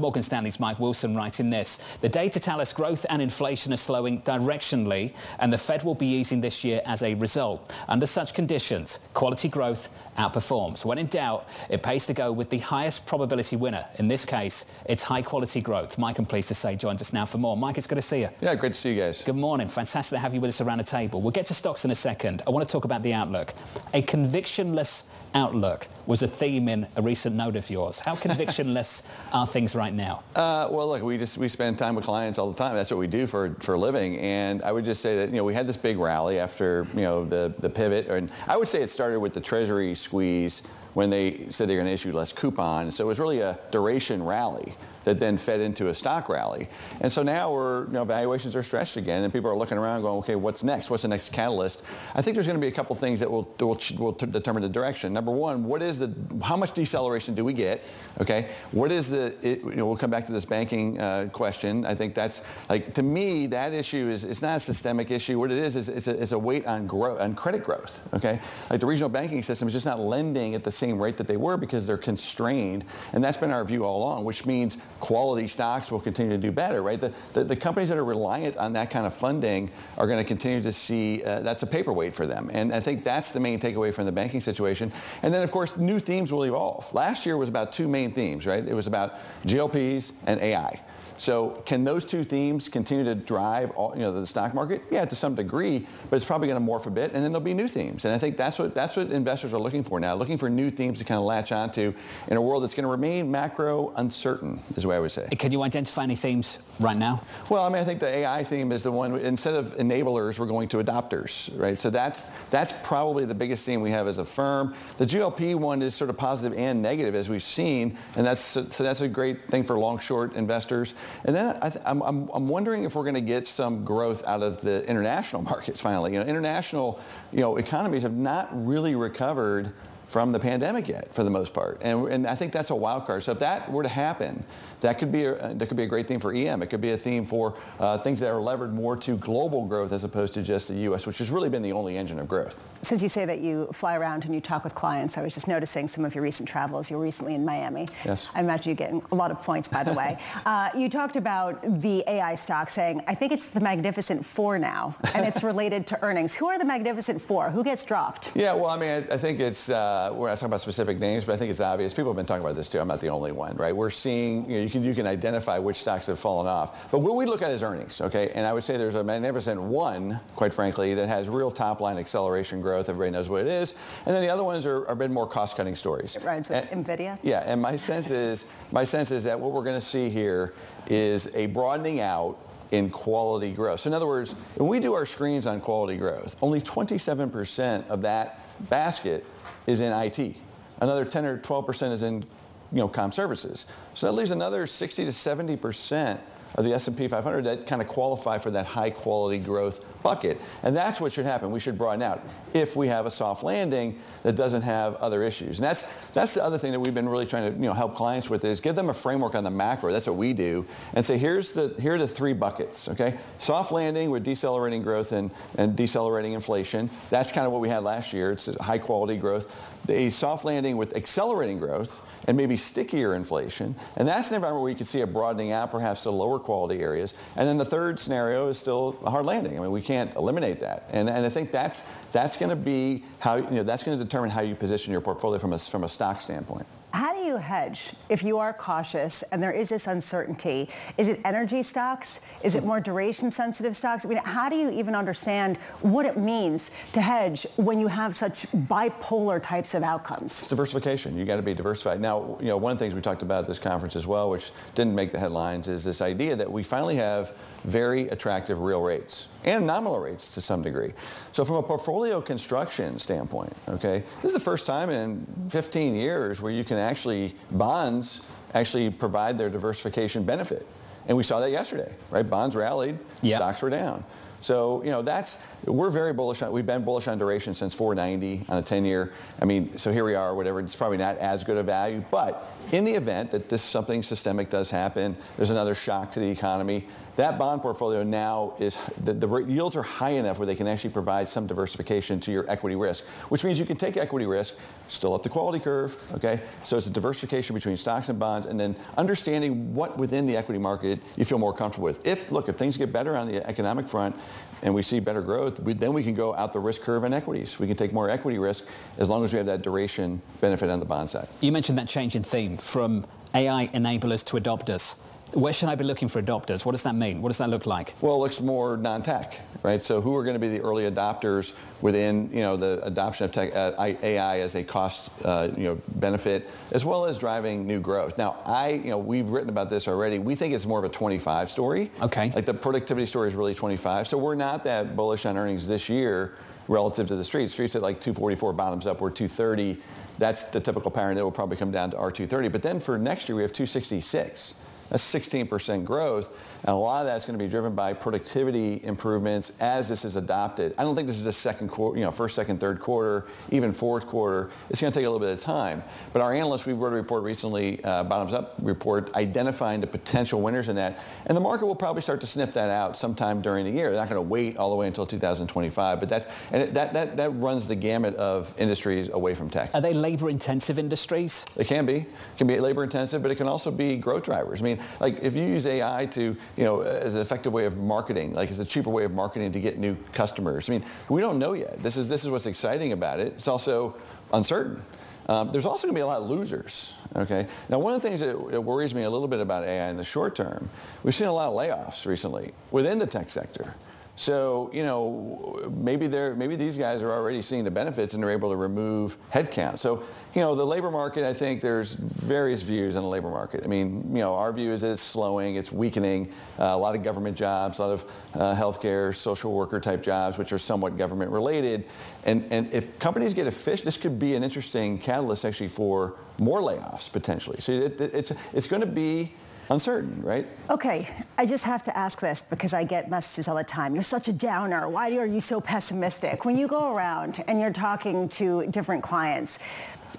Morgan Stanley's Mike Wilson writing this. The data tell us growth and inflation are slowing directionally, and the Fed will be easing this year as a result. Under such conditions, quality growth outperforms. When in doubt, it pays to go with the highest probability winner. In this case, it's high quality growth. Mike, I'm pleased to say, joins us now for more. Mike, it's good to see you. Yeah, great to see you guys. Good morning. Fantastic to have you with us around the table. We'll get to stocks in a second. I want to talk about the outlook. A convictionless outlook was a theme in a recent note of yours. How convictionless are things right now? Uh, well, look, we just we spend time with clients all the time. That's what we do for for a living. And I would just say that you know we had this big rally after you know the the pivot, and I would say it started with the Treasury squeeze when they said they're going to issue less coupon. So it was really a duration rally that then fed into a stock rally. And so now we're, you know, valuations are stretched again and people are looking around going, okay, what's next? What's the next catalyst? I think there's going to be a couple things that will, will, will determine the direction. Number one, what is the, how much deceleration do we get? Okay. What is the, it, you know, we'll come back to this banking uh, question. I think that's like, to me, that issue is, it's not a systemic issue. What it is, is, is, a, is a weight on growth, on credit growth. Okay. Like the regional banking system is just not lending at the same rate that they were because they're constrained. And that's been our view all along, which means quality stocks will continue to do better, right? The, the, the companies that are reliant on that kind of funding are going to continue to see uh, that's a paperweight for them. And I think that's the main takeaway from the banking situation. And then, of course, new themes will evolve. Last year was about two main themes, right? It was about GLPs and AI. So can those two themes continue to drive all, you know, the stock market? Yeah, to some degree, but it's probably going to morph a bit, and then there'll be new themes. And I think that's what that's what investors are looking for now, looking for new themes to kind of latch onto in a world that's going to remain macro uncertain, is the way I would say. Can you identify any themes right now? Well, I mean, I think the AI theme is the one. Instead of enablers, we're going to adopters, right? So that's that's probably the biggest theme we have as a firm. The GLP one is sort of positive and negative, as we've seen, and that's so that's a great thing for long-short investors. And then I am I'm, I'm wondering if we're going to get some growth out of the international markets finally. You know, international, you know, economies have not really recovered from the pandemic yet, for the most part. And, and I think that's a wild card. So if that were to happen, that could be a, that could be a great theme for EM. It could be a theme for uh, things that are levered more to global growth as opposed to just the U.S., which has really been the only engine of growth. Since you say that you fly around and you talk with clients, I was just noticing some of your recent travels. You were recently in Miami. Yes. I imagine you're getting a lot of points, by the way. uh, you talked about the AI stock, saying, I think it's the Magnificent Four now, and it's related to earnings. Who are the Magnificent Four? Who gets dropped? Yeah, well, I mean, I, I think it's, uh, Uh, we're not talking about specific names, but I think it's obvious. People have been talking about this too. I'm not the only one, right? We're seeing, you know, you can, you can identify which stocks have fallen off. But what we look at is earnings, okay? And I would say there's a magnificent one, quite frankly, that has real top line acceleration growth. Everybody knows what it is. And then the other ones are, are been more cost cutting stories. It rides with and, NVIDIA? Yeah, and my sense is, my sense is that what we're going to see here is a broadening out in quality growth. So in other words, when we do our screens on quality growth, only 27% of that basket is in IT. Another 10 or 12% is in you know, com services. So that leaves another 60 to 70% of the S&P 500 that kind of qualify for that high quality growth bucket. And that's what should happen. We should broaden out if we have a soft landing that doesn't have other issues. And that's that's the other thing that we've been really trying to you know help clients with is give them a framework on the macro. That's what we do. And say here's the here are the three buckets. Okay, soft landing with decelerating growth and and decelerating inflation. That's kind of what we had last year. It's high quality growth. A soft landing with accelerating growth and maybe stickier inflation. And that's an environment where you can see a broadening out perhaps to lower quality areas. And then the third scenario is still a hard landing. I mean, we can't eliminate that. And, and I think that's, that's going to be how, you know, that's going to determine how you position your portfolio from a, from a stock standpoint. How do you hedge if you are cautious and there is this uncertainty? Is it energy stocks? Is it more duration sensitive stocks? I mean, how do you even understand what it means to hedge when you have such bipolar types of outcomes? It's diversification. You got to be diversified. Now, you know, one of the things we talked about at this conference as well, which didn't make the headlines, is this idea that we finally have very attractive real rates and nominal rates to some degree. So from a portfolio construction standpoint, okay, this is the first time in 15 years where you can actually, bonds actually provide their diversification benefit. And we saw that yesterday, right? Bonds rallied, yep. stocks were down. So, you know, that's, we're very bullish on, we've been bullish on duration since 490 on a 10 year. I mean, so here we are, whatever, it's probably not as good a value, but in the event that this something systemic does happen, there's another shock to the economy, that bond portfolio now is, the, the, yields are high enough where they can actually provide some diversification to your equity risk, which means you can take equity risk, still up the quality curve, okay? So it's a diversification between stocks and bonds and then understanding what within the equity market you feel more comfortable with. If, look, if things get better on the economic front and we see better growth, we, then we can go out the risk curve in equities. We can take more equity risk as long as we have that duration benefit on the bond side. You mentioned that change in theme from AI enablers to adopters. Where should I be looking for adopters? What does that mean? What does that look like? Well, it looks more non-tech, right? So who are going to be the early adopters within, you know, the adoption of tech, uh, AI as a cost, uh, you know, benefit, as well as driving new growth. Now, I, you know, we've written about this already. We think it's more of a 25 story. Okay. Like the productivity story is really 25. So we're not that bullish on earnings this year relative to the street. Streets at like 244 bottoms up, we're 230. That's the typical pattern. It will probably come down to R230. But then for next year, we have 266. That's 16% growth. And a lot of that's going to be driven by productivity improvements as this is adopted. I don't think this is a second quarter, you know, first, second, third quarter, even fourth quarter. It's going to take a little bit of time. But our analysts, we wrote a report recently, uh, bottoms up report, identifying the potential winners in that. And the market will probably start to sniff that out sometime during the year. They're not going to wait all the way until 2025. But that's, and it, that, that, that runs the gamut of industries away from tech. Are they labor intensive industries? They can be. It can be labor intensive, but it can also be growth drivers. I mean, like if you use AI to, you know, as an effective way of marketing, like as a cheaper way of marketing to get new customers. I mean, we don't know yet. This is this is what's exciting about it. It's also uncertain. Um, there's also going to be a lot of losers. Okay. Now, one of the things that worries me a little bit about AI in the short term, we've seen a lot of layoffs recently within the tech sector. So, you know, maybe they're maybe these guys are already seeing the benefits and they're able to remove headcount. So, you know, the labor market, I think there's various views on the labor market. I mean, you know, our view is that it's slowing, it's weakening. Uh, a lot of government jobs, a lot of uh, healthcare, social worker type jobs, which are somewhat government related. And, and if companies get efficient, this could be an interesting catalyst actually for more layoffs potentially. So it, it's, it's going to be uncertain, right? Okay, I just have to ask this because I get messages all the time. You're such a downer. Why are you so pessimistic? When you go around and you're talking to different clients,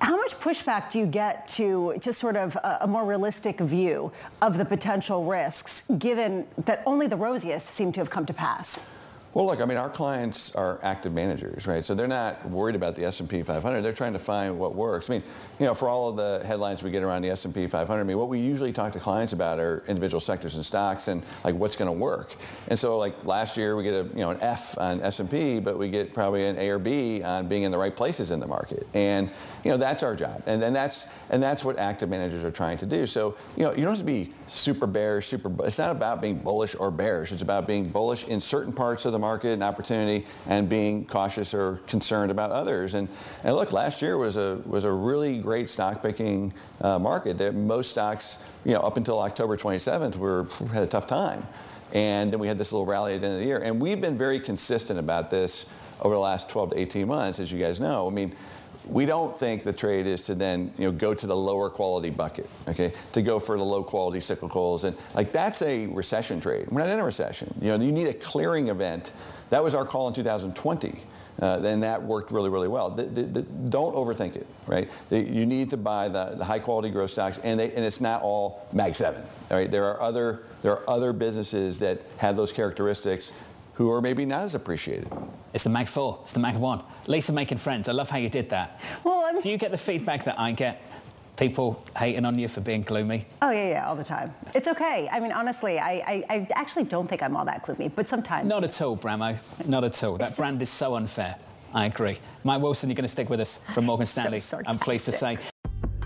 how much pushback do you get to just sort of a, a, more realistic view of the potential risks, given that only the rosiest seem to have come to pass? Well, look, I mean, our clients are active managers, right? So they're not worried about the S&P 500. They're trying to find what works. I mean, you know, for all of the headlines we get around the S&P 500, I mean, what we usually talk to clients about are individual sectors and stocks and like what's going to work. And so, like last year, we get a you know an F on S&P, but we get probably an A or B on being in the right places in the market. And you know, that's our job, and then that's and that's what active managers are trying to do. So, you know, you don't have to be super bearish, super. It's not about being bullish or bearish. It's about being bullish in certain parts of the market and opportunity and being cautious or concerned about others. And, and look, last year was a, was a really great stock picking uh, market. That most stocks, you know, up until October 27th, were had a tough time. And then we had this little rally at the end of the year. And we've been very consistent about this over the last 12 to 18 months, as you guys know. I mean, we don't think the trade is to then you know go to the lower quality bucket okay to go for the low quality cyclicals and like that's a recession trade we're not in a recession you know you need a clearing event that was our call in 2020 uh, and that worked really, really well. The, the, the, don't overthink it, right? you need to buy the, high quality growth stocks, and, they, and it's not all Mag 7. Right? There are other there are other businesses that have those characteristics who are maybe not as appreciated. It's the Mag 4. It's the Mag 1. Lisa making friends. I love how you did that. Well, I'm... Do you get the feedback that I get? People hating on you for being gloomy? Oh, yeah, yeah, all the time. It's okay. I mean, honestly, I, I, I actually don't think I'm all that gloomy, but sometimes. Not at all, Bramo. Not at all. That just... brand is so unfair. I agree. Mike Wilson, you're going to stick with us from Morgan Stanley. so I'm pleased to say.